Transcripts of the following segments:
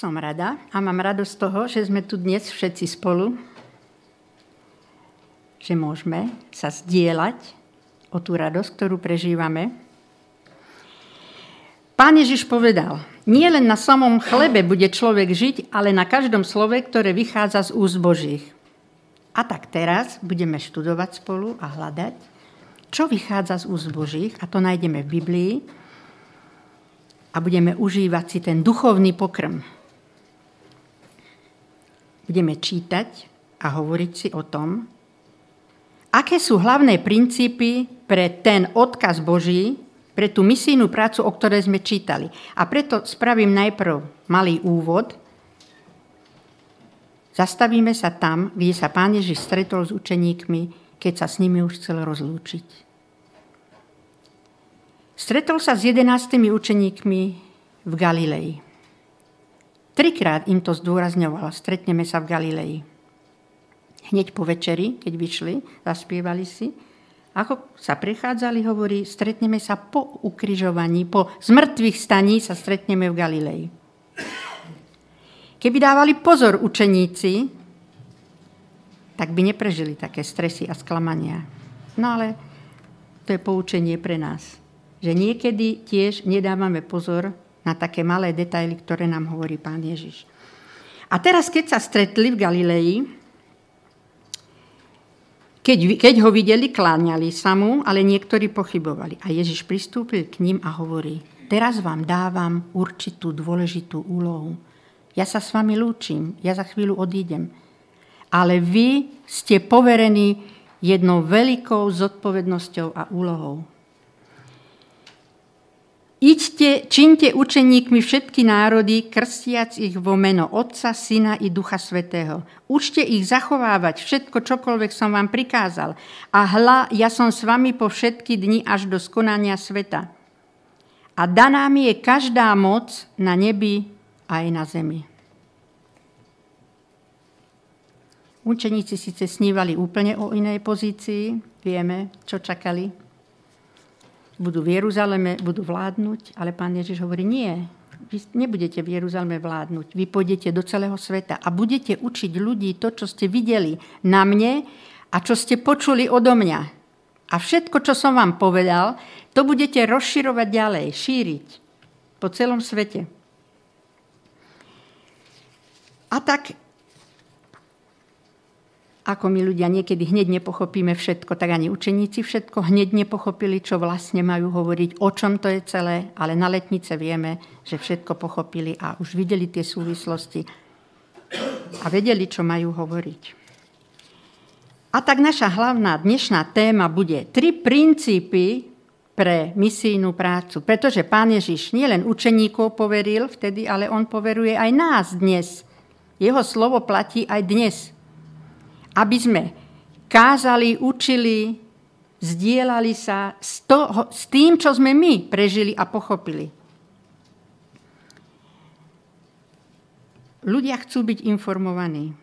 Som rada a mám radosť toho, že sme tu dnes všetci spolu, že môžeme sa zdieľať o tú radosť, ktorú prežívame. Pán Ježiš povedal, nie len na samom chlebe bude človek žiť, ale na každom slove, ktoré vychádza z úst Božích. A tak teraz budeme študovať spolu a hľadať, čo vychádza z úst Božích, a to nájdeme v Biblii, a budeme užívať si ten duchovný pokrm, budeme čítať a hovoriť si o tom, aké sú hlavné princípy pre ten odkaz Boží, pre tú misijnú prácu, o ktorej sme čítali. A preto spravím najprv malý úvod. Zastavíme sa tam, kde sa Pán Ježiš stretol s učeníkmi, keď sa s nimi už chcel rozlúčiť. Stretol sa s jedenáctými učeníkmi v Galilei. Trikrát im to zdôrazňoval. Stretneme sa v Galilei. Hneď po večeri, keď vyšli, zaspievali si, ako sa prechádzali, hovorí, stretneme sa po ukrižovaní, po zmrtvých staní sa stretneme v Galilei. Keby dávali pozor učeníci, tak by neprežili také stresy a sklamania. No ale to je poučenie pre nás, že niekedy tiež nedávame pozor na také malé detaily, ktoré nám hovorí pán Ježiš. A teraz, keď sa stretli v Galilei, keď, keď ho videli, kláňali sa mu, ale niektorí pochybovali. A Ježiš pristúpil k ním a hovorí, teraz vám dávam určitú dôležitú úlohu. Ja sa s vami lúčim, ja za chvíľu odídem. Ale vy ste poverení jednou veľkou zodpovednosťou a úlohou. Iďte, činte učeníkmi všetky národy, krstiac ich vo meno Otca, Syna i Ducha Svetého. Učte ich zachovávať všetko, čokoľvek som vám prikázal. A hla, ja som s vami po všetky dni až do skonania sveta. A daná mi je každá moc na nebi aj na zemi. Učeníci síce snívali úplne o inej pozícii, vieme, čo čakali, budú v Jeruzaleme, budú vládnuť, ale pán Ježiš hovorí, nie, vy nebudete v Jeruzaleme vládnuť, vy pôjdete do celého sveta a budete učiť ľudí to, čo ste videli na mne a čo ste počuli odo mňa. A všetko, čo som vám povedal, to budete rozširovať ďalej, šíriť po celom svete. A tak ako my ľudia niekedy hneď nepochopíme všetko, tak ani učeníci všetko hneď nepochopili, čo vlastne majú hovoriť, o čom to je celé, ale na letnice vieme, že všetko pochopili a už videli tie súvislosti a vedeli, čo majú hovoriť. A tak naša hlavná dnešná téma bude tri princípy pre misijnú prácu. Pretože pán Ježiš nielen učeníkov poveril vtedy, ale on poveruje aj nás dnes. Jeho slovo platí aj dnes aby sme kázali, učili, zdieľali sa s, toho, s tým, čo sme my prežili a pochopili. Ľudia chcú byť informovaní.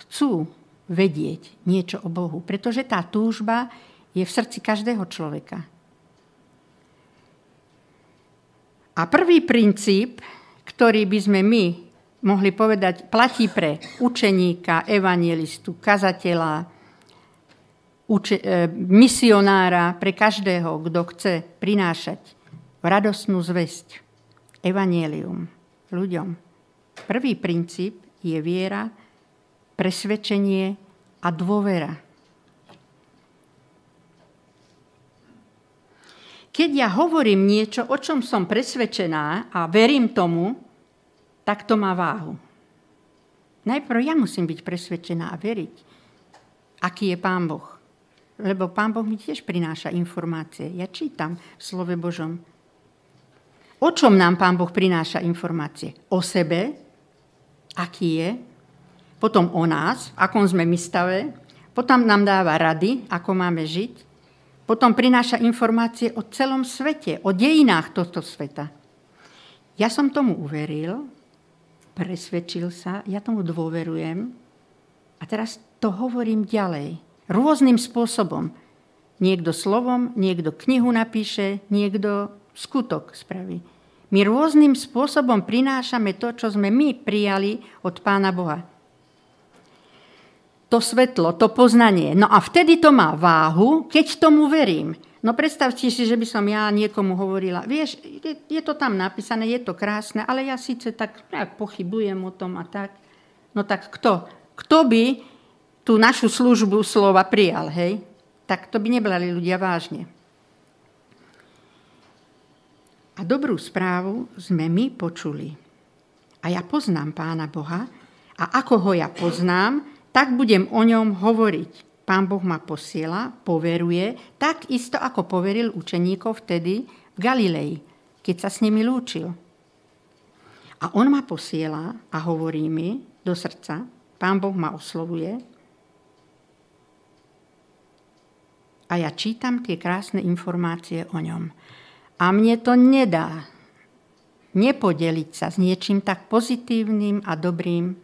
Chcú vedieť niečo o Bohu, pretože tá túžba je v srdci každého človeka. A prvý princíp, ktorý by sme my mohli povedať, platí pre učeníka, evangelistu, kazateľa, uče, e, misionára, pre každého, kto chce prinášať radosnú zväzť, evanielium ľuďom. Prvý princíp je viera, presvedčenie a dôvera. Keď ja hovorím niečo, o čom som presvedčená a verím tomu, tak to má váhu. Najprv ja musím byť presvedčená a veriť, aký je Pán Boh. Lebo Pán Boh mi tiež prináša informácie. Ja čítam v slove Božom. O čom nám Pán Boh prináša informácie? O sebe, aký je, potom o nás, v akom sme my stave, potom nám dáva rady, ako máme žiť, potom prináša informácie o celom svete, o dejinách tohto sveta. Ja som tomu uveril, presvedčil sa, ja tomu dôverujem a teraz to hovorím ďalej. Rôznym spôsobom. Niekto slovom, niekto knihu napíše, niekto skutok spraví. My rôznym spôsobom prinášame to, čo sme my prijali od Pána Boha. To svetlo, to poznanie. No a vtedy to má váhu, keď tomu verím. No predstavte si, že by som ja niekomu hovorila, vieš, je, je to tam napísané, je to krásne, ale ja síce tak nejak pochybujem o tom a tak. No tak kto? Kto by tú našu službu slova prijal, hej? Tak to by nebrali ľudia vážne. A dobrú správu sme my počuli. A ja poznám Pána Boha a ako ho ja poznám, tak budem o ňom hovoriť. Pán Boh ma posiela, poveruje, tak isto ako poveril učeníkov vtedy v Galilei, keď sa s nimi lúčil. A on ma posiela a hovorí mi do srdca, Pán Boh ma oslovuje a ja čítam tie krásne informácie o ňom. A mne to nedá nepodeliť sa s niečím tak pozitívnym a dobrým,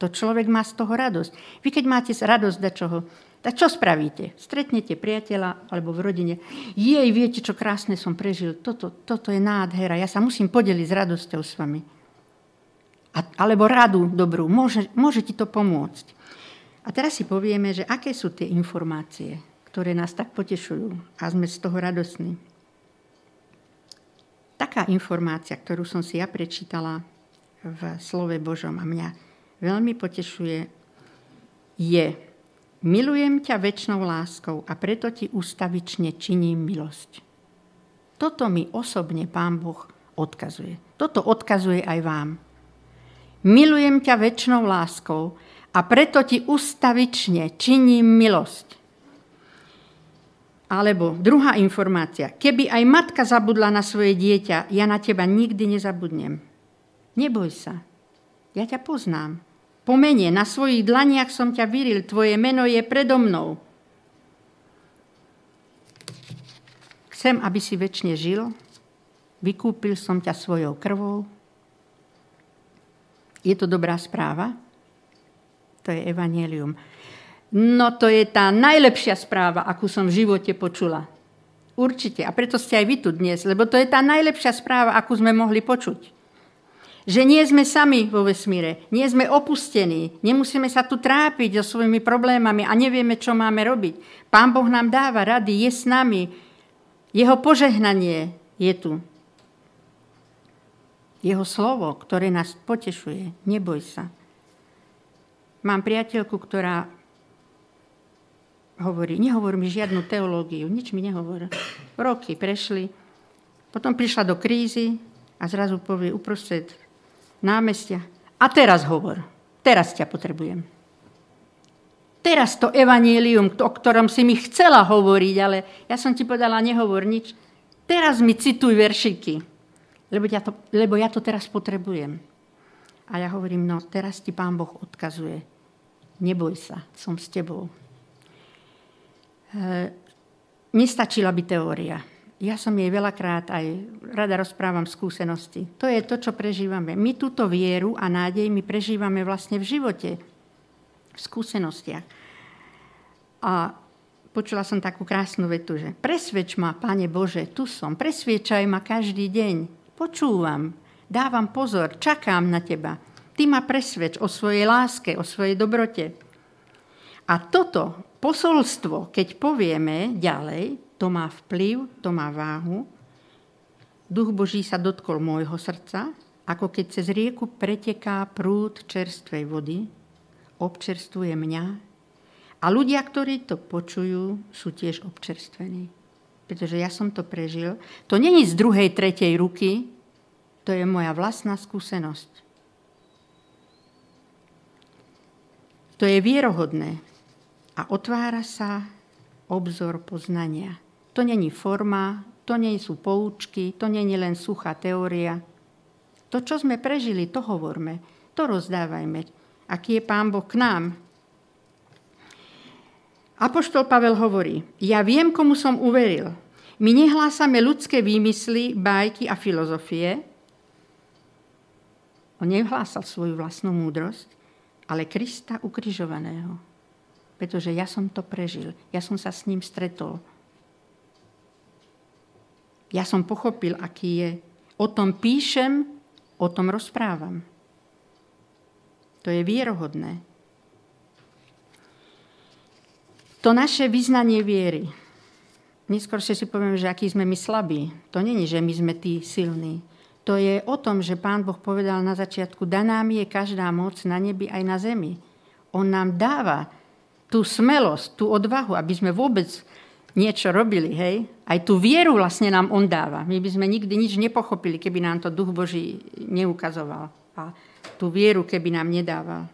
to človek má z toho radosť. Vy keď máte radosť da čoho, tak čo spravíte? Stretnete priateľa alebo v rodine. Jej, viete, čo krásne som prežil. Toto, toto je nádhera. Ja sa musím podeliť s radosťou s vami. A, alebo radu dobrú. Môže, môže ti to pomôcť. A teraz si povieme, že aké sú tie informácie, ktoré nás tak potešujú a sme z toho radosní. Taká informácia, ktorú som si ja prečítala v slove Božom a mňa veľmi potešuje, je milujem ťa väčšnou láskou a preto ti ustavične činím milosť. Toto mi osobne Pán Boh odkazuje. Toto odkazuje aj vám. Milujem ťa väčšnou láskou a preto ti ustavične činím milosť. Alebo druhá informácia. Keby aj matka zabudla na svoje dieťa, ja na teba nikdy nezabudnem. Neboj sa. Ja ťa poznám. Pomene, na svojich dlaniach som ťa vyril, tvoje meno je predo mnou. Chcem, aby si väčšine žil, vykúpil som ťa svojou krvou. Je to dobrá správa? To je evanelium. No to je tá najlepšia správa, akú som v živote počula. Určite. A preto ste aj vy tu dnes, lebo to je tá najlepšia správa, akú sme mohli počuť. Že nie sme sami vo vesmíre, nie sme opustení, nemusíme sa tu trápiť so svojimi problémami a nevieme, čo máme robiť. Pán Boh nám dáva rady, je s nami. Jeho požehnanie je tu. Jeho slovo, ktoré nás potešuje. Neboj sa. Mám priateľku, ktorá hovorí, nehovor mi žiadnu teológiu, nič mi nehovor. Roky prešli, potom prišla do krízy a zrazu povie uprostred námestia. A teraz hovor. Teraz ťa potrebujem. Teraz to evanílium, o ktorom si mi chcela hovoriť, ale ja som ti povedala, nehovor nič. Teraz mi cituj veršiky, lebo ja to, lebo ja to teraz potrebujem. A ja hovorím, no teraz ti Pán Boh odkazuje. Neboj sa, som s tebou. E, nestačila by teória ja som jej veľakrát aj rada rozprávam skúsenosti. To je to, čo prežívame. My túto vieru a nádej my prežívame vlastne v živote, v skúsenostiach. A počula som takú krásnu vetu, že presvedč ma, Pane Bože, tu som, presviečaj ma každý deň, počúvam, dávam pozor, čakám na Teba. Ty ma presvedč o svojej láske, o svojej dobrote. A toto posolstvo, keď povieme ďalej, to má vplyv, to má váhu. Duch Boží sa dotkol môjho srdca, ako keď cez rieku preteká prúd čerstvej vody, občerstvuje mňa a ľudia, ktorí to počujú, sú tiež občerstvení. Pretože ja som to prežil. To není z druhej, tretej ruky, to je moja vlastná skúsenosť. To je vierohodné a otvára sa obzor poznania. To není forma, to nie sú poučky, to je len suchá teória. To, čo sme prežili, to hovorme, to rozdávajme. Aký je Pán Boh k nám? Apoštol Pavel hovorí, ja viem, komu som uveril. My nehlásame ľudské výmysly, bajky a filozofie. On nehlásal svoju vlastnú múdrosť, ale Krista ukrižovaného. Pretože ja som to prežil, ja som sa s ním stretol, ja som pochopil, aký je. O tom píšem, o tom rozprávam. To je vierohodné. To naše vyznanie viery. Neskôr si povieme, že aký sme my slabí. To není, že my sme tí silní. To je o tom, že Pán Boh povedal na začiatku, daná mi je každá moc na nebi aj na zemi. On nám dáva tú smelosť, tú odvahu, aby sme vôbec niečo robili, hej? Aj tú vieru vlastne nám on dáva. My by sme nikdy nič nepochopili, keby nám to Duch Boží neukazoval. A tú vieru, keby nám nedával.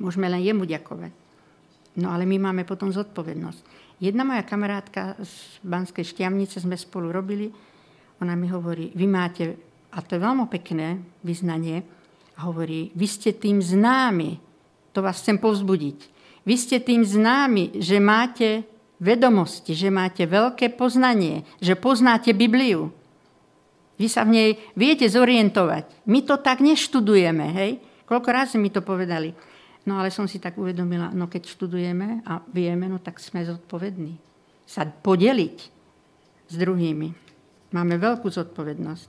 Môžeme len jemu ďakovať. No ale my máme potom zodpovednosť. Jedna moja kamarátka z Banskej šťavnice sme spolu robili, ona mi hovorí, vy máte, a to je veľmi pekné vyznanie, a hovorí, vy ste tým známi, to vás chcem povzbudiť. Vy ste tým známi, že máte vedomosti, že máte veľké poznanie, že poznáte Bibliu. Vy sa v nej viete zorientovať. My to tak neštudujeme, hej? Koľko razy mi to povedali. No ale som si tak uvedomila, no keď študujeme a vieme, no tak sme zodpovední. Sa podeliť s druhými. Máme veľkú zodpovednosť.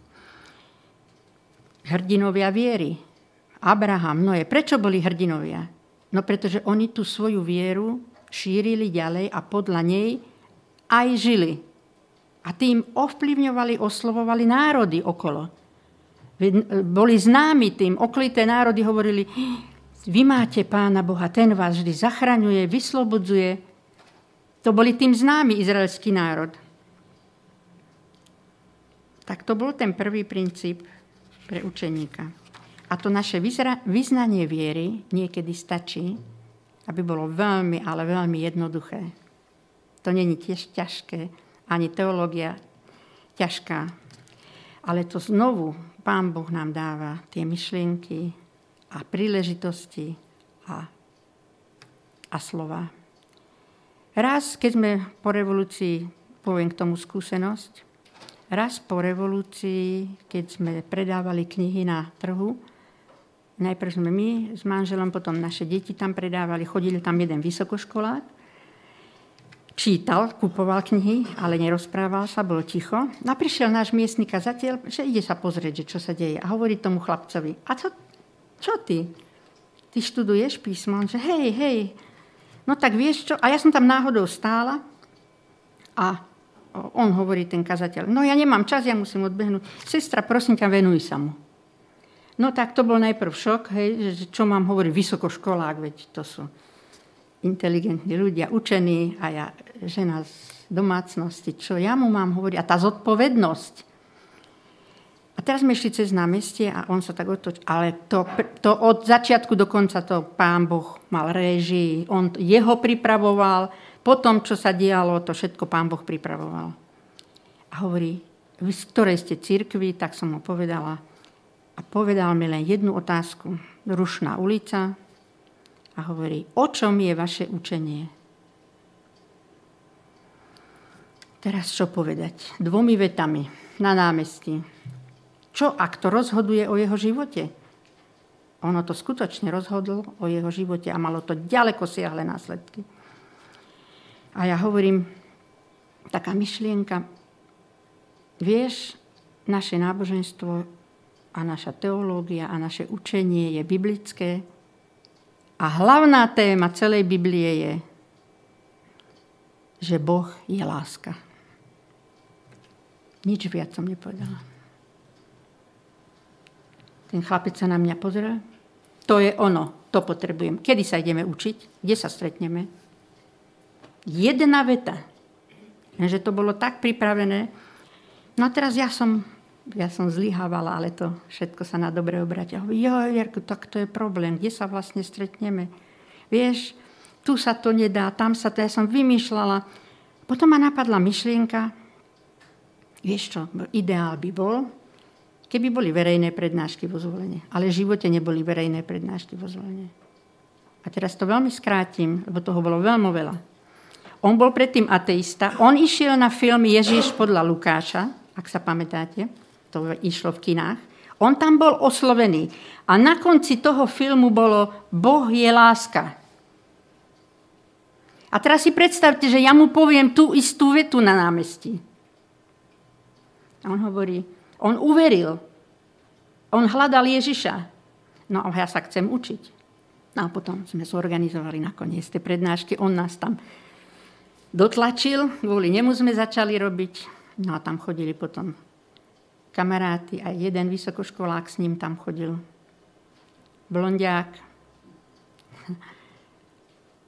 Hrdinovia viery. Abraham, Noé. Prečo boli hrdinovia? No pretože oni tú svoju vieru šírili ďalej a podľa nej aj žili. A tým ovplyvňovali, oslovovali národy okolo. Boli známi tým, okolité národy hovorili, vy máte Pána Boha, ten vás vždy zachraňuje, vyslobodzuje. To boli tým známy izraelský národ. Tak to bol ten prvý princíp pre učeníka. A to naše vyznanie viery niekedy stačí, aby bolo veľmi, ale veľmi jednoduché. To není tiež ťažké, ani teológia ťažká. Ale to znovu Pán Boh nám dáva tie myšlienky a príležitosti a, a slova. Raz, keď sme po revolúcii, poviem k tomu skúsenosť, raz po revolúcii, keď sme predávali knihy na trhu, Najprv sme my s manželom, potom naše deti tam predávali, chodili tam jeden vysokoškolák, čítal, kupoval knihy, ale nerozprával sa, bol ticho. A prišiel náš miestnik a zatiaľ, že ide sa pozrieť, že čo sa deje. A hovorí tomu chlapcovi, a čo, čo ty? Ty študuješ písmo? On že hej, hej. No tak vieš čo? A ja som tam náhodou stála a on hovorí, ten kazateľ, no ja nemám čas, ja musím odbehnúť. Sestra, prosím ťa, venuj sa mu. No tak to bol najprv šok, hej, že čo mám hovoriť, vysokoškolák, veď to sú inteligentní ľudia, učení a ja, žena z domácnosti, čo ja mu mám hovoriť? A tá zodpovednosť. A teraz sme išli cez námestie a on sa tak otočil. Ale to, to od začiatku do konca to pán Boh mal režii, on jeho pripravoval, potom, čo sa dialo, to všetko pán Boh pripravoval. A hovorí, vy z ktorej ste církvi, tak som mu povedala, a povedal mi len jednu otázku. Rušná ulica a hovorí, o čom je vaše učenie? Teraz čo povedať? Dvomi vetami na námestí. Čo ak to rozhoduje o jeho živote? Ono to skutočne rozhodlo o jeho živote a malo to ďaleko siahle následky. A ja hovorím, taká myšlienka, vieš, naše náboženstvo a naša teológia a naše učenie je biblické. A hlavná téma celej Biblie je, že Boh je láska. Nič viac som nepovedala. Ten chlapec sa na mňa pozrel. To je ono, to potrebujem. Kedy sa ideme učiť? Kde sa stretneme? Jedna veta. Že to bolo tak pripravené. No a teraz ja som ja som zlyhávala, ale to všetko sa na dobre obratia. Hovorí, jo, tak to je problém, kde sa vlastne stretneme. Vieš, tu sa to nedá, tam sa to, ja som vymýšľala. Potom ma napadla myšlienka, vieš čo, ideál by bol, keby boli verejné prednášky vo zvolenie. Ale v živote neboli verejné prednášky vo zvolenie. A teraz to veľmi skrátim, lebo toho bolo veľmi veľa. On bol predtým ateista. On išiel na film Ježíš podľa Lukáša, ak sa pamätáte to išlo v kinách. On tam bol oslovený. A na konci toho filmu bolo Boh je láska. A teraz si predstavte, že ja mu poviem tú istú vetu na námestí. A on hovorí, On uveril. On hľadal Ježiša. No a ja sa chcem učiť. No a potom sme zorganizovali nakoniec tie prednášky. On nás tam dotlačil, kvôli nemu sme začali robiť. No a tam chodili potom kamaráti, aj jeden vysokoškolák s ním tam chodil. Blondiák.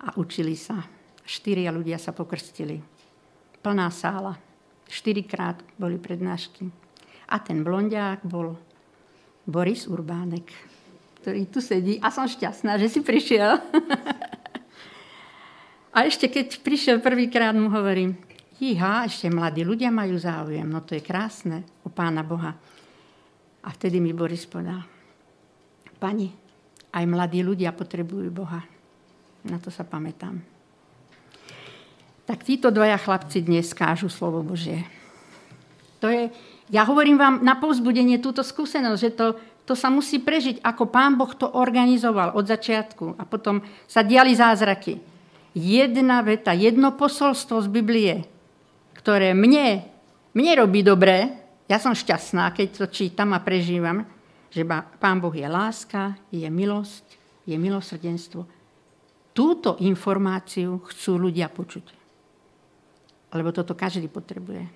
A učili sa. Štyria ľudia sa pokrstili. Plná sála. Štyrikrát boli prednášky. A ten blondiák bol Boris Urbánek, ktorý tu sedí. A som šťastná, že si prišiel. A ešte keď prišiel prvýkrát, mu hovorím, jíha, ešte mladí ľudia majú záujem, no to je krásne u Pána Boha. A vtedy mi Boris povedal, pani, aj mladí ľudia potrebujú Boha. Na to sa pamätám. Tak títo dvaja chlapci dnes kážu slovo Božie. To je, ja hovorím vám na povzbudenie túto skúsenosť, že to, to sa musí prežiť, ako Pán Boh to organizoval od začiatku a potom sa diali zázraky jedna veta, jedno posolstvo z Biblie, ktoré mne, mne robí dobre, ja som šťastná, keď to čítam a prežívam, že Pán Boh je láska, je milosť, je milosrdenstvo. Túto informáciu chcú ľudia počuť. Lebo toto každý potrebuje.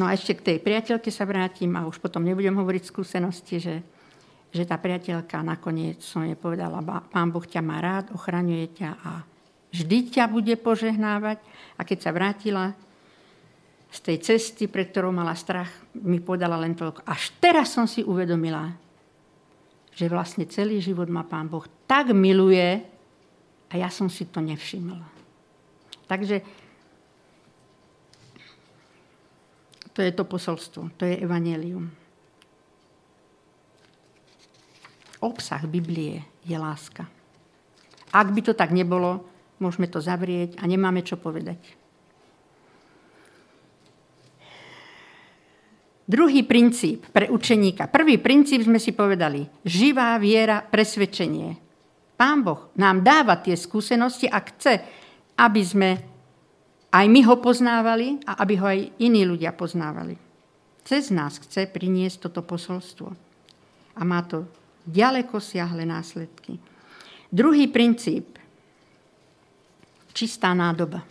No a ešte k tej priateľke sa vrátim a už potom nebudem hovoriť skúsenosti, že že tá priateľka nakoniec som jej povedala, pán Boh ťa má rád, ochraňuje ťa a vždy ťa bude požehnávať. A keď sa vrátila z tej cesty, pre ktorou mala strach, mi povedala len toľko. Až teraz som si uvedomila, že vlastne celý život ma pán Boh tak miluje a ja som si to nevšimla. Takže to je to posolstvo, to je evanelium. obsah Biblie je láska. Ak by to tak nebolo, môžeme to zavrieť a nemáme čo povedať. Druhý princíp pre učeníka. Prvý princíp sme si povedali. Živá viera, presvedčenie. Pán Boh nám dáva tie skúsenosti a chce, aby sme aj my ho poznávali a aby ho aj iní ľudia poznávali. Cez nás chce priniesť toto posolstvo. A má to ďaleko siahle následky. Druhý princíp. Čistá nádoba.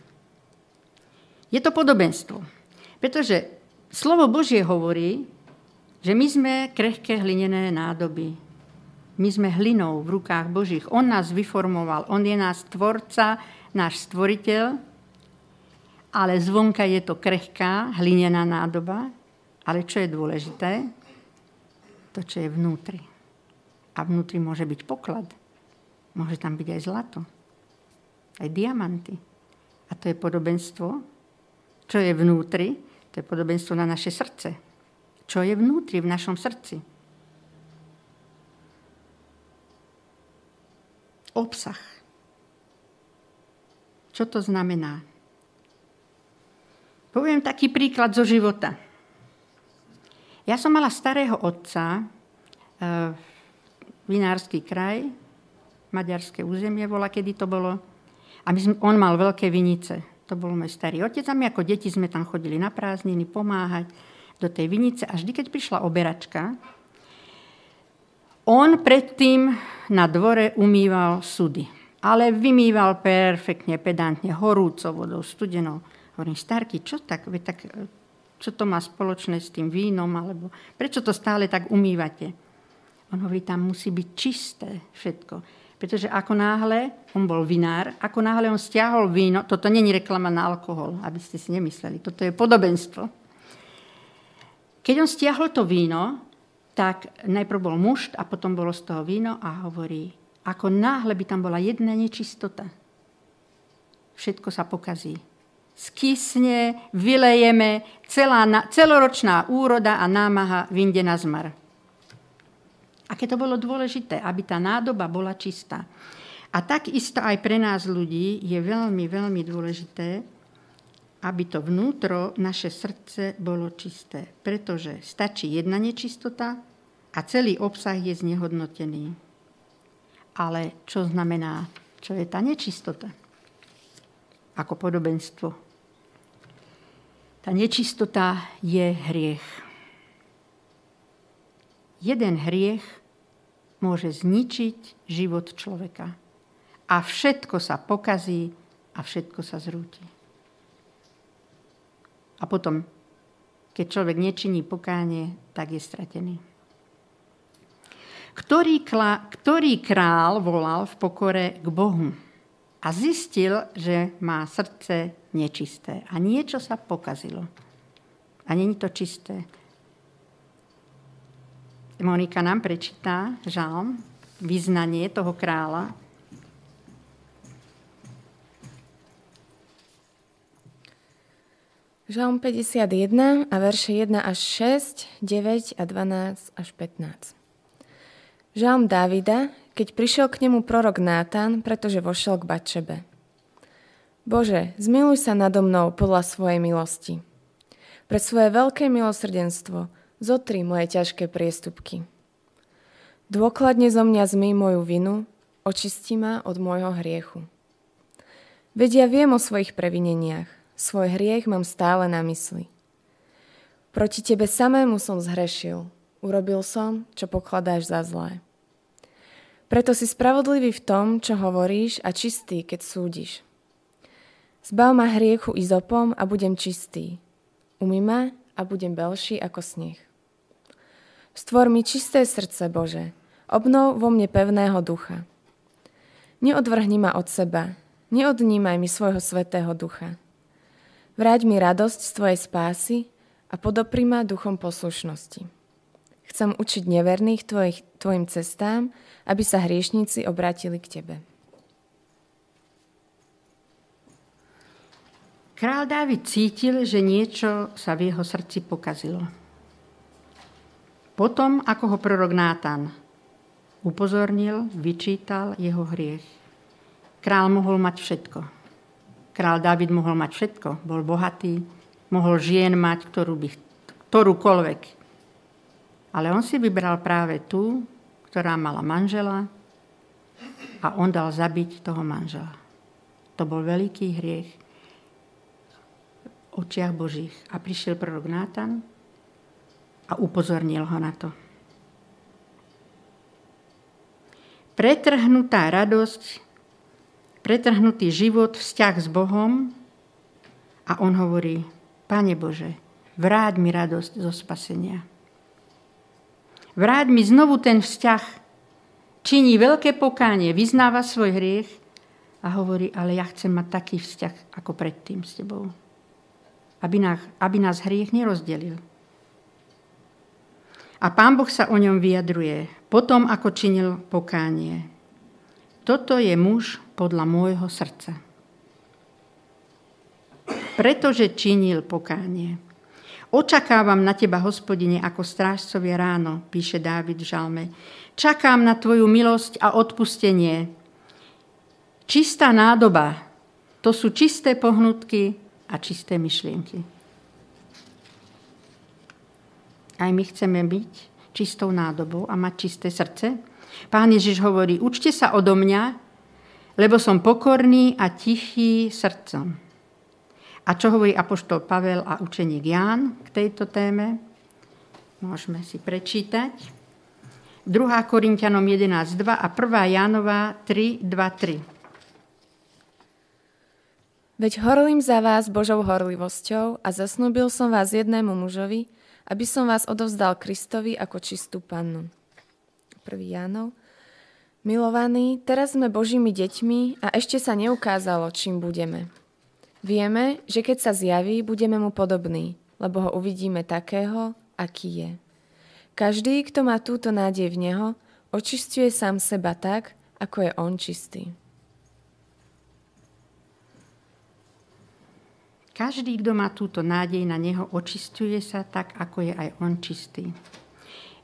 Je to podobenstvo. Pretože slovo Božie hovorí, že my sme krehké hlinené nádoby. My sme hlinou v rukách Božích. On nás vyformoval. On je nás tvorca, náš stvoriteľ. Ale zvonka je to krehká hlinená nádoba. Ale čo je dôležité? To, čo je vnútri a vnútri môže byť poklad. Môže tam byť aj zlato, aj diamanty. A to je podobenstvo, čo je vnútri, to je podobenstvo na naše srdce. Čo je vnútri v našom srdci. Obsah. Čo to znamená? Poviem taký príklad zo života. Ja som mala starého otca, eh, vinársky kraj, maďarské územie bola, kedy to bolo. A my sme, on mal veľké vinice. To bol môj starý otec a my ako deti sme tam chodili na prázdniny pomáhať do tej vinice. A vždy, keď prišla oberačka, on predtým na dvore umýval sudy. Ale vymýval perfektne, pedantne, horúcou vodou, studenou. Hovorím, starky, čo tak, tak, čo to má spoločné s tým vínom, alebo prečo to stále tak umývate? On hovorí, tam musí byť čisté všetko. Pretože ako náhle, on bol vinár, ako náhle on stiahol víno, toto není reklama na alkohol, aby ste si nemysleli, toto je podobenstvo. Keď on stiahol to víno, tak najprv bol mušt a potom bolo z toho víno a hovorí, ako náhle by tam bola jedna nečistota, všetko sa pokazí. Skysne, vylejeme, celá, celoročná úroda a námaha vyjde na zmar. Aké to bolo dôležité, aby tá nádoba bola čistá. A takisto aj pre nás ľudí je veľmi, veľmi dôležité, aby to vnútro, naše srdce bolo čisté. Pretože stačí jedna nečistota a celý obsah je znehodnotený. Ale čo znamená, čo je tá nečistota? Ako podobenstvo. Tá nečistota je hriech. Jeden hriech môže zničiť život človeka. A všetko sa pokazí a všetko sa zrúti. A potom, keď človek nečiní pokánie, tak je stratený. Ktorý, kla, ktorý král volal v pokore k Bohu a zistil, že má srdce nečisté a niečo sa pokazilo. A není to čisté. Monika nám prečítá žalm, vyznanie toho kráľa. Žalm 51 a verše 1 až 6, 9 a 12 až 15. Žalm Dávida, keď prišiel k nemu prorok Nátan, pretože vošiel k Bačebe. Bože, zmiluj sa nado mnou podľa svojej milosti. Pre svoje veľké milosrdenstvo zotri moje ťažké priestupky. Dôkladne zo mňa zmy moju vinu, očisti ma od môjho hriechu. Veď ja viem o svojich previneniach, svoj hriech mám stále na mysli. Proti tebe samému som zhrešil, urobil som, čo pokladáš za zlé. Preto si spravodlivý v tom, čo hovoríš a čistý, keď súdiš. Zbav ma hriechu izopom a budem čistý. Umy ma a budem belší ako sneh. Stvor mi čisté srdce, Bože, obnov vo mne pevného ducha. Neodvrhni ma od seba, neodnímaj mi svojho svetého ducha. Vráť mi radosť z Tvojej spásy a podopri ma duchom poslušnosti. Chcem učiť neverných tvojich, Tvojim cestám aby sa hriešníci obrátili k Tebe. Král Dávid cítil, že niečo sa v jeho srdci pokazilo. Potom, ako ho prorok Nátan upozornil, vyčítal jeho hriech. Král mohol mať všetko. Král Dávid mohol mať všetko. Bol bohatý, mohol žien mať, ktorú by, ktorúkoľvek. Ale on si vybral práve tú, ktorá mala manžela a on dal zabiť toho manžela. To bol veľký hriech očiach Božích. A prišiel prorok Nátan a upozornil ho na to. Pretrhnutá radosť, pretrhnutý život, vzťah s Bohom a on hovorí, Pane Bože, vráť mi radosť zo spasenia. Vráť mi znovu ten vzťah. Činí veľké pokánie, vyznáva svoj hriech a hovorí, ale ja chcem mať taký vzťah ako predtým s tebou. Aby nás, aby nás hriech nerozdelil. A pán Boh sa o ňom vyjadruje, potom ako činil pokánie. Toto je muž podľa môjho srdca. Pretože činil pokánie. Očakávam na teba, hospodine, ako strážcovia ráno, píše Dávid v žalme. Čakám na tvoju milosť a odpustenie. Čistá nádoba, to sú čisté pohnutky a čisté myšlienky. Aj my chceme byť čistou nádobou a mať čisté srdce. Pán Ježiš hovorí, učte sa odo mňa, lebo som pokorný a tichý srdcom a čo hovorí apoštol Pavel a učeník Ján k tejto téme? Môžeme si prečítať. 2. Korintianom 11.2 a 1. Jánová 3.2.3. Veď horlím za vás Božou horlivosťou a zasnúbil som vás jednému mužovi, aby som vás odovzdal Kristovi ako čistú pannu. 1. Jánov. Milovaní, teraz sme Božími deťmi a ešte sa neukázalo, čím budeme. Vieme, že keď sa zjaví, budeme mu podobní, lebo ho uvidíme takého, aký je. Každý, kto má túto nádej v Neho, očistuje sám seba tak, ako je On čistý. Každý, kto má túto nádej na Neho, očistuje sa tak, ako je aj On čistý.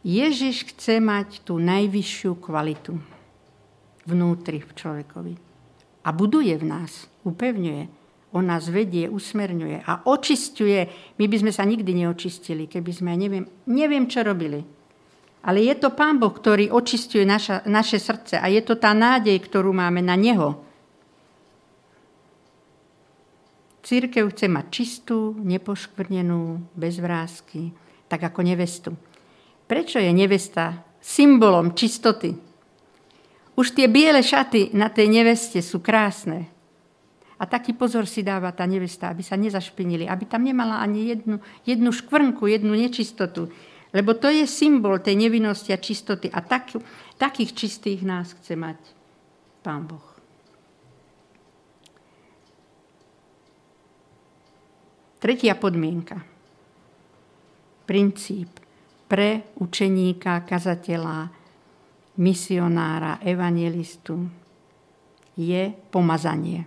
Ježiš chce mať tú najvyššiu kvalitu vnútri v človekovi. A buduje v nás, upevňuje. On nás vedie, usmerňuje a očistuje. My by sme sa nikdy neočistili, keby sme, neviem, neviem čo robili. Ale je to Pán Boh, ktorý očistuje naša, naše srdce a je to tá nádej, ktorú máme na Neho. Církev chce mať čistú, nepoškvrnenú, bez vrázky, tak ako nevestu. Prečo je nevesta symbolom čistoty? Už tie biele šaty na tej neveste sú krásne. A taký pozor si dáva tá nevesta, aby sa nezašpinili, aby tam nemala ani jednu, jednu škvrnku, jednu nečistotu. Lebo to je symbol tej nevinnosti a čistoty. A tak, takých čistých nás chce mať Pán Boh. Tretia podmienka. Princíp pre učeníka, kazateľa, misionára, evangelistu je pomazanie.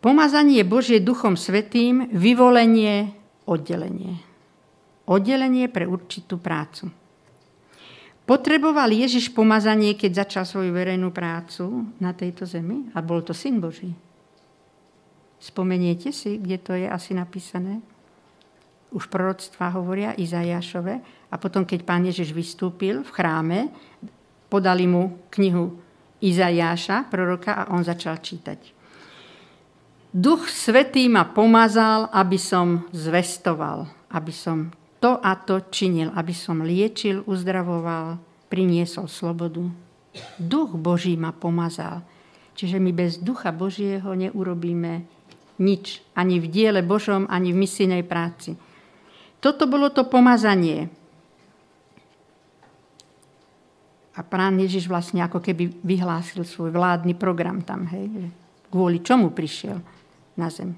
Pomazanie Božie duchom svetým, vyvolenie, oddelenie. Oddelenie pre určitú prácu. Potreboval Ježiš pomazanie, keď začal svoju verejnú prácu na tejto zemi? A bol to syn Boží. Spomeniete si, kde to je asi napísané? Už proroctvá hovoria Izajašove. A potom, keď pán Ježiš vystúpil v chráme, podali mu knihu Izajáša, proroka, a on začal čítať. Duch Svetý ma pomazal, aby som zvestoval, aby som to a to činil, aby som liečil, uzdravoval, priniesol slobodu. Duch Boží ma pomazal. Čiže my bez Ducha Božieho neurobíme nič. Ani v diele Božom, ani v misijnej práci. Toto bolo to pomazanie. A pán Ježiš vlastne ako keby vyhlásil svoj vládny program tam, hej, kvôli čomu prišiel na zem.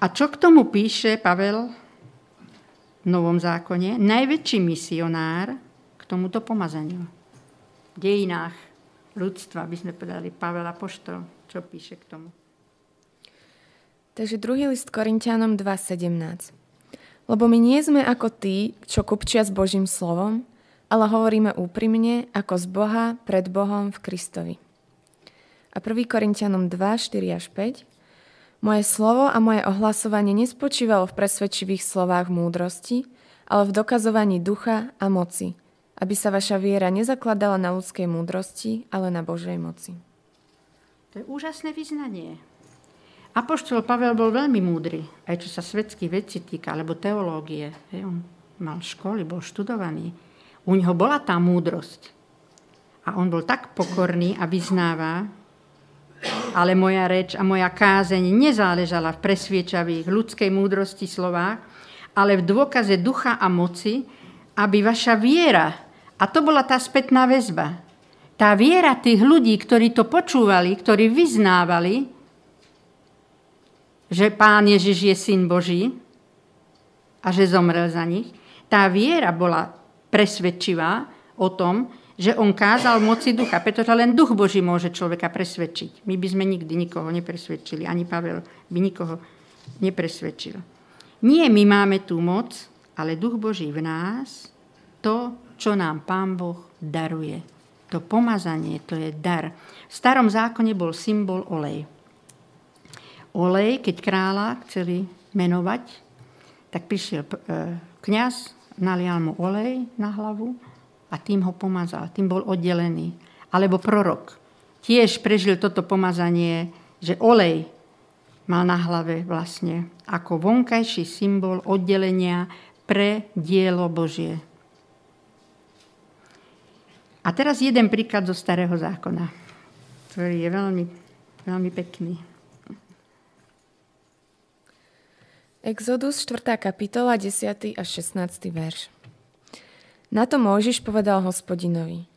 A čo k tomu píše Pavel v Novom zákone? Najväčší misionár k tomuto pomazaniu. V dejinách ľudstva by sme povedali Pavel Apoštol, čo píše k tomu. Takže druhý list Korintianom 2.17. Lebo my nie sme ako tí, čo kupčia s Božím slovom, ale hovoríme úprimne ako z Boha pred Bohom v Kristovi. A 1. Korintianom 2, 4 až 5. Moje slovo a moje ohlasovanie nespočívalo v presvedčivých slovách múdrosti, ale v dokazovaní ducha a moci, aby sa vaša viera nezakladala na ľudskej múdrosti, ale na Božej moci. To je úžasné vyznanie. Apoštol Pavel bol veľmi múdry, aj čo sa svetských vecí týka, alebo teológie. On mal školy, bol študovaný. U neho bola tá múdrosť. A on bol tak pokorný a vyznáva, ale moja reč a moja kázeň nezáležala v presviečavých ľudskej múdrosti slovách, ale v dôkaze ducha a moci, aby vaša viera, a to bola tá spätná väzba, tá viera tých ľudí, ktorí to počúvali, ktorí vyznávali, že Pán Ježiš je syn Boží a že zomrel za nich. Tá viera bola presvedčivá o tom, že on kázal moci ducha, pretože len duch Boží môže človeka presvedčiť. My by sme nikdy nikoho nepresvedčili, ani Pavel by nikoho nepresvedčil. Nie my máme tú moc, ale duch Boží v nás, to, čo nám Pán Boh daruje. To pomazanie, to je dar. V starom zákone bol symbol olej olej, keď kráľa chceli menovať, tak prišiel e, kňaz, nalial mu olej na hlavu a tým ho pomazal, tým bol oddelený. Alebo prorok tiež prežil toto pomazanie, že olej mal na hlave vlastne ako vonkajší symbol oddelenia pre dielo Božie. A teraz jeden príklad zo Starého zákona, ktorý je veľmi, veľmi pekný. Exodus 4. kapitola 10. až 16. verš. Na to Mojžiš povedal hospodinovi.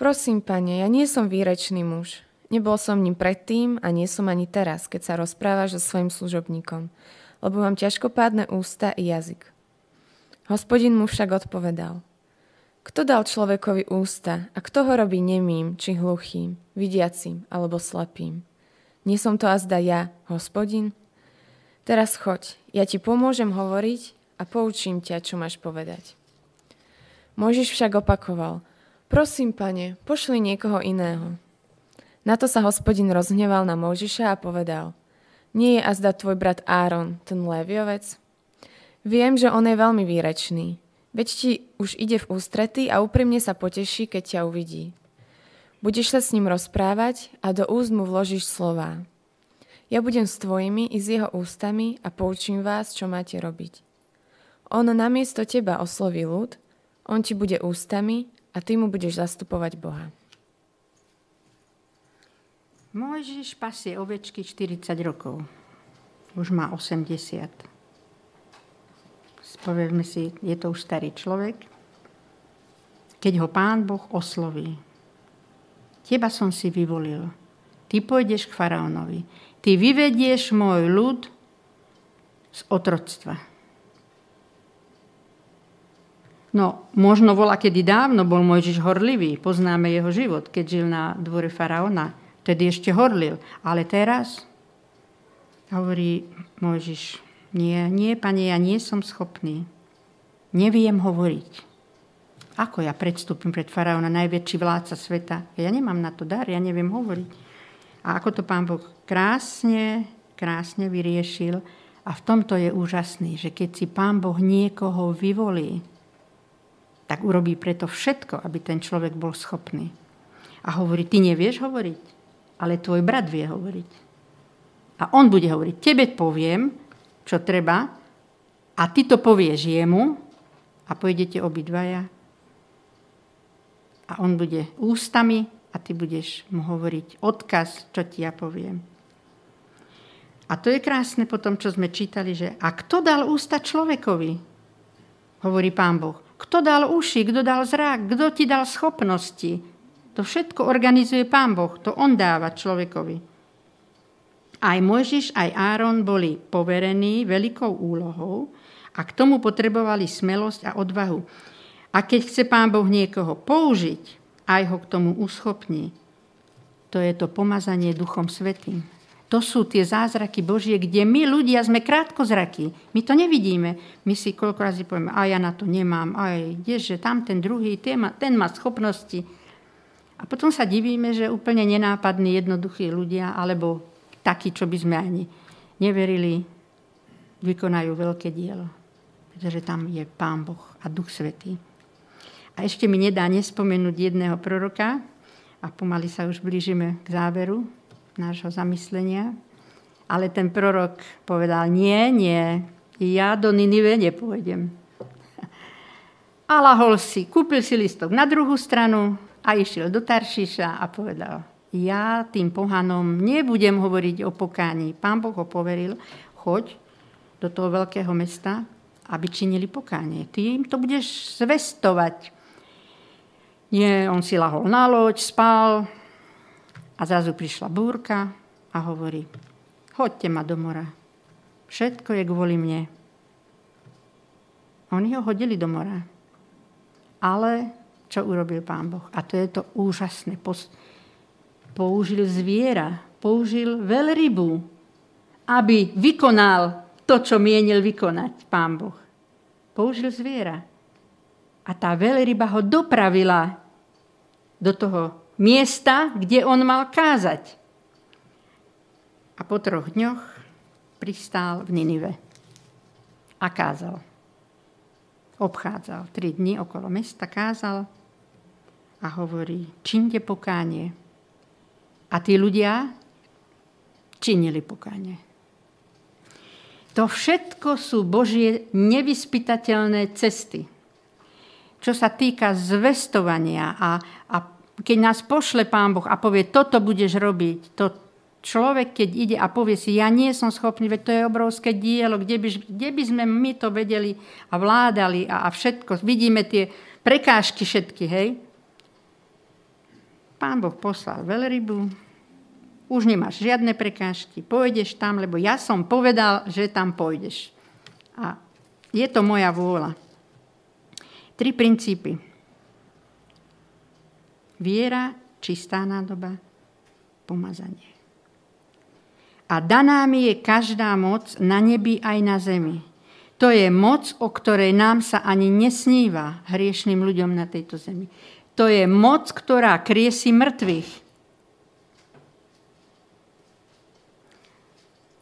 Prosím, pane, ja nie som výrečný muž. Nebol som ním predtým a nie som ani teraz, keď sa rozprávaš so svojim služobníkom, lebo mám ťažkopádne ústa i jazyk. Hospodin mu však odpovedal. Kto dal človekovi ústa a kto ho robí nemým či hluchým, vidiacím alebo slepým? Nie som to azda ja, hospodin? Teraz choď, ja ti pomôžem hovoriť a poučím ťa, čo máš povedať. Môžeš však opakoval, prosím, pane, pošli niekoho iného. Na to sa hospodin rozhneval na Mojžiša a povedal, nie je azda tvoj brat Áron, ten Léviovec? Viem, že on je veľmi výrečný. Veď ti už ide v ústrety a úprimne sa poteší, keď ťa uvidí. Budeš sa s ním rozprávať a do úst mu vložíš slová. Ja budem s tvojimi i s jeho ústami a poučím vás, čo máte robiť. On namiesto teba osloví ľud, on ti bude ústami a ty mu budeš zastupovať Boha. Mojžiš pasie ovečky 40 rokov. Už má 80. Povedzme si, je to už starý človek. Keď ho pán Boh osloví. Teba som si vyvolil. Ty pôjdeš k faraónovi. Ty vyvedieš môj ľud z otroctva. No, možno vola, kedy dávno bol Mojžiš horlivý. Poznáme jeho život, keď žil na dvore faraóna Vtedy ešte horlil. Ale teraz hovorí Mojžiš, nie, nie, pane, ja nie som schopný. Neviem hovoriť. Ako ja predstúpim pred faraóna, najväčší vládca sveta? Ja nemám na to dar, ja neviem hovoriť. A ako to pán Boh krásne, krásne vyriešil. A v tomto je úžasný, že keď si pán Boh niekoho vyvolí, tak urobí preto všetko, aby ten človek bol schopný. A hovorí, ty nevieš hovoriť? ale tvoj brat vie hovoriť. A on bude hovoriť, tebe poviem, čo treba, a ty to povieš jemu a pôjdete obidvaja. A on bude ústami a ty budeš mu hovoriť odkaz, čo ti ja poviem. A to je krásne po tom, čo sme čítali, že a kto dal ústa človekovi? Hovorí pán Boh. Kto dal uši, kto dal zrak, kto ti dal schopnosti? To všetko organizuje Pán Boh, to On dáva človekovi. Aj Mojžiš, aj Áron boli poverení veľkou úlohou a k tomu potrebovali smelosť a odvahu. A keď chce Pán Boh niekoho použiť, aj ho k tomu uschopní. To je to pomazanie Duchom Svetým. To sú tie zázraky Božie, kde my ľudia sme krátkozraky. My to nevidíme. My si koľko razy povieme, a ja na to nemám, aj kdeže, tam ten druhý, ten má, ten má schopnosti. A potom sa divíme, že úplne nenápadní, jednoduchí ľudia, alebo takí, čo by sme ani neverili, vykonajú veľké dielo. Pretože tam je Pán Boh a Duch Svetý. A ešte mi nedá nespomenúť jedného proroka, a pomaly sa už blížime k záveru nášho zamyslenia. Ale ten prorok povedal, nie, nie, ja do Ninive nepôjdem. A lahol si, kúpil si listok na druhú stranu, a išiel do Taršiša a povedal, ja tým pohanom nebudem hovoriť o pokání. Pán Boh ho poveril, choď do toho veľkého mesta, aby činili pokánie. Ty im to budeš zvestovať. Nie, on si lahol na loď, spal a zrazu prišla búrka a hovorí, hoďte ma do mora. Všetko je kvôli mne. Oni ho hodili do mora. Ale čo urobil Pán Boh. A to je to úžasné. Použil zviera, použil veľrybu, aby vykonal to, čo mienil vykonať Pán Boh. Použil zviera. A tá veľryba ho dopravila do toho miesta, kde on mal kázať. A po troch dňoch pristál v Ninive a kázal. Obchádzal tri dni okolo mesta, kázal a hovorí, činte pokánie. A tí ľudia činili pokánie. To všetko sú Božie nevyspytateľné cesty. Čo sa týka zvestovania a, a keď nás pošle Pán Boh a povie, toto budeš robiť, to človek, keď ide a povie si, ja nie som schopný, veď to je obrovské dielo, kde by, kde by sme my to vedeli a vládali a, a všetko. Vidíme tie prekážky všetky, hej? Pán Boh poslal veľrybu, už nemáš žiadne prekážky, pôjdeš tam, lebo ja som povedal, že tam pôjdeš. A je to moja vôľa. Tri princípy. Viera, čistá nádoba, pomazanie. A daná mi je každá moc na nebi aj na zemi. To je moc, o ktorej nám sa ani nesníva hriešným ľuďom na tejto zemi. To je moc, ktorá kriesi mŕtvych.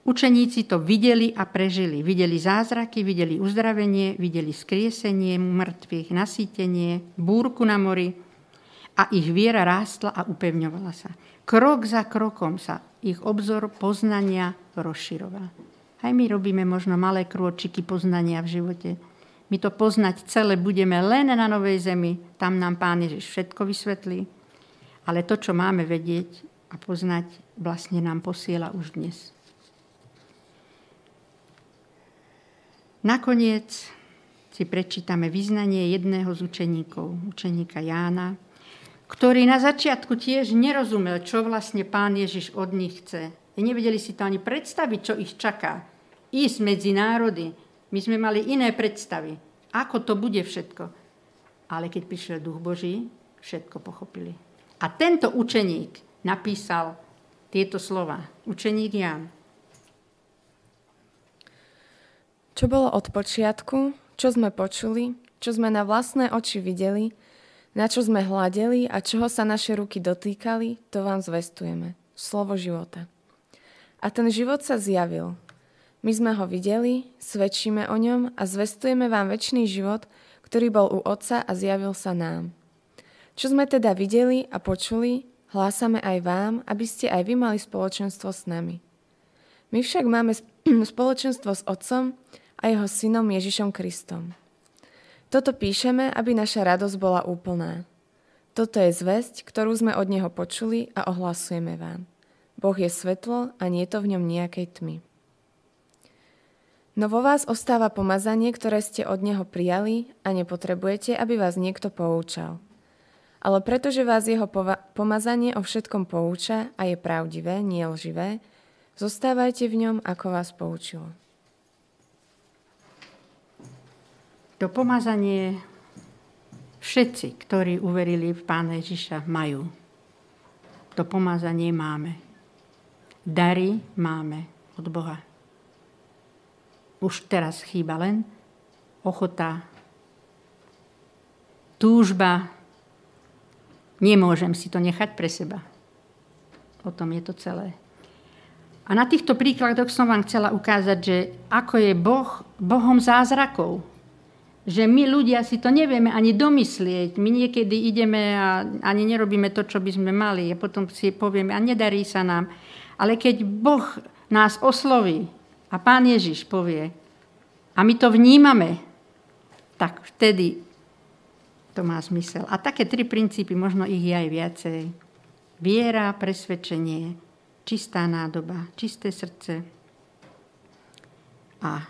Učeníci to videli a prežili. Videli zázraky, videli uzdravenie, videli skriesenie mŕtvych, nasýtenie, búrku na mori a ich viera rástla a upevňovala sa. krok za krokom sa ich obzor poznania rozširoval. Aj my robíme možno malé krôčiky poznania v živote. My to poznať celé budeme len na Novej Zemi. Tam nám Pán Ježiš všetko vysvetlí. Ale to, čo máme vedieť a poznať, vlastne nám posiela už dnes. Nakoniec si prečítame vyznanie jedného z učeníkov, učeníka Jána, ktorý na začiatku tiež nerozumel, čo vlastne pán Ježiš od nich chce. Nevedeli si to ani predstaviť, čo ich čaká. Ísť medzi národy. My sme mali iné predstavy. Ako to bude všetko. Ale keď prišiel duch Boží, všetko pochopili. A tento učeník napísal tieto slova. Učeník Ján. Čo bolo od počiatku, čo sme počuli, čo sme na vlastné oči videli, na čo sme hľadeli a čoho sa naše ruky dotýkali, to vám zvestujeme. Slovo života. A ten život sa zjavil. My sme ho videli, svedčíme o ňom a zvestujeme vám väčší život, ktorý bol u Otca a zjavil sa nám. Čo sme teda videli a počuli, hlásame aj vám, aby ste aj vy mali spoločenstvo s nami. My však máme spoločenstvo s Otcom a jeho synom Ježišom Kristom. Toto píšeme, aby naša radosť bola úplná. Toto je zväzť, ktorú sme od Neho počuli a ohlasujeme vám. Boh je svetlo a nie je to v ňom nejakej tmy. No vo vás ostáva pomazanie, ktoré ste od Neho prijali a nepotrebujete, aby vás niekto poučal. Ale pretože vás jeho pomazanie o všetkom pouča a je pravdivé, nie lživé, zostávajte v ňom, ako vás poučilo. To pomazanie všetci, ktorí uverili v Pána Ježiša, majú. To pomazanie máme. Dary máme od Boha. Už teraz chýba len ochota, túžba. Nemôžem si to nechať pre seba. O tom je to celé. A na týchto príkladoch som vám chcela ukázať, že ako je Boh Bohom zázrakov že my ľudia si to nevieme ani domyslieť. My niekedy ideme a ani nerobíme to, čo by sme mali a potom si povieme, a nedarí sa nám. Ale keď Boh nás osloví a Pán Ježiš povie a my to vnímame, tak vtedy to má zmysel. A také tri princípy, možno ich je aj viacej. Viera, presvedčenie, čistá nádoba, čisté srdce a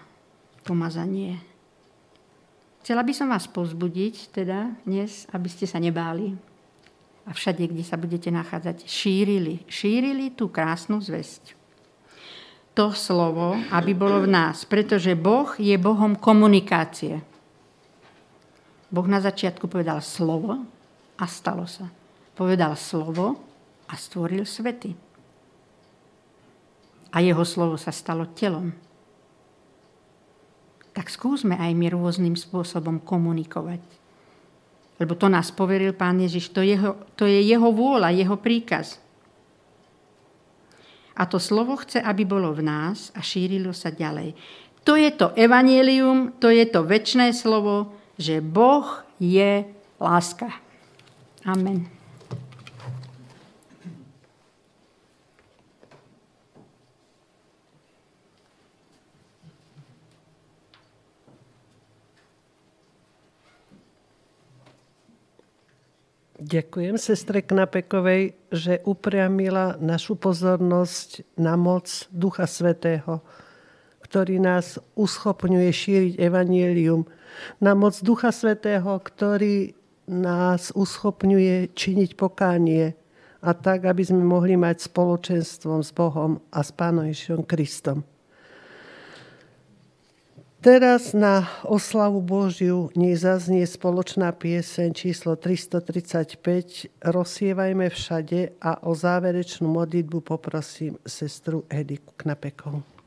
pomazanie Chcela by som vás povzbudiť teda dnes, aby ste sa nebáli a všade, kde sa budete nachádzať, šírili, šírili tú krásnu zväzť. To slovo, aby bolo v nás, pretože Boh je Bohom komunikácie. Boh na začiatku povedal slovo a stalo sa. Povedal slovo a stvoril svety. A jeho slovo sa stalo telom tak skúsme aj my rôznym spôsobom komunikovať. Lebo to nás poveril Pán Ježiš, to, jeho, to je jeho vôľa, jeho príkaz. A to slovo chce, aby bolo v nás a šírilo sa ďalej. To je to evanielium, to je to väčšné slovo, že Boh je láska. Amen. Ďakujem sestre Knapekovej, že upriamila našu pozornosť na moc Ducha Svetého, ktorý nás uschopňuje šíriť evanielium. Na moc Ducha Svetého, ktorý nás uschopňuje činiť pokánie a tak, aby sme mohli mať spoločenstvom s Bohom a s Pánom Ježišom Kristom. Teraz na oslavu Božiu nezaznie spoločná pieseň číslo 335 Rozsievajme všade a o záverečnú modlitbu poprosím sestru Ediku Knapekovú.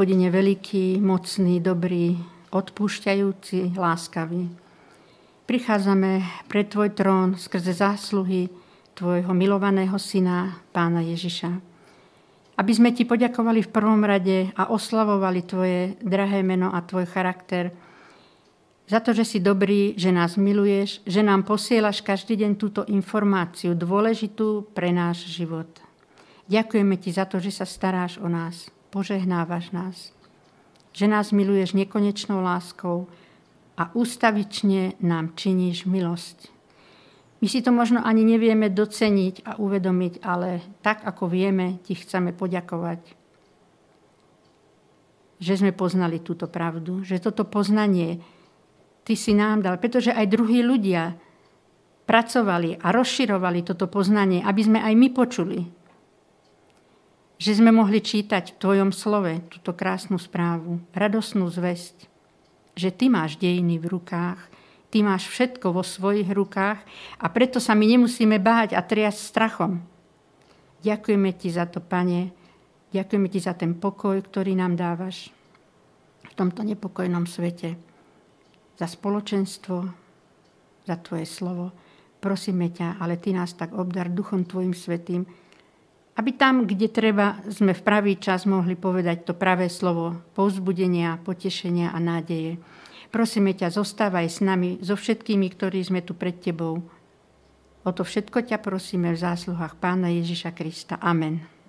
Hospodine, veľký, mocný, dobrý, odpúšťajúci, láskavý. Prichádzame pred Tvoj trón skrze zásluhy Tvojho milovaného Syna, Pána Ježiša. Aby sme Ti poďakovali v prvom rade a oslavovali Tvoje drahé meno a Tvoj charakter, za to, že si dobrý, že nás miluješ, že nám posielaš každý deň túto informáciu dôležitú pre náš život. Ďakujeme Ti za to, že sa staráš o nás požehnávaš nás. Že nás miluješ nekonečnou láskou a ústavične nám činíš milosť. My si to možno ani nevieme doceniť a uvedomiť, ale tak, ako vieme, ti chceme poďakovať. Že sme poznali túto pravdu, že toto poznanie ty si nám dal, pretože aj druhí ľudia pracovali a rozširovali toto poznanie, aby sme aj my počuli, že sme mohli čítať v Tvojom slove túto krásnu správu, radosnú zväzť, že Ty máš dejiny v rukách, Ty máš všetko vo svojich rukách a preto sa my nemusíme báť a triasť strachom. Ďakujeme Ti za to, Pane, ďakujeme Ti za ten pokoj, ktorý nám dávaš v tomto nepokojnom svete, za spoločenstvo, za Tvoje slovo. Prosíme ťa, ale Ty nás tak obdar Duchom Tvojim Svetým, aby tam, kde treba, sme v pravý čas mohli povedať to pravé slovo povzbudenia, potešenia a nádeje. Prosíme ťa, zostávaj s nami, so všetkými, ktorí sme tu pred Tebou. O to všetko ťa prosíme v zásluhách Pána Ježiša Krista. Amen.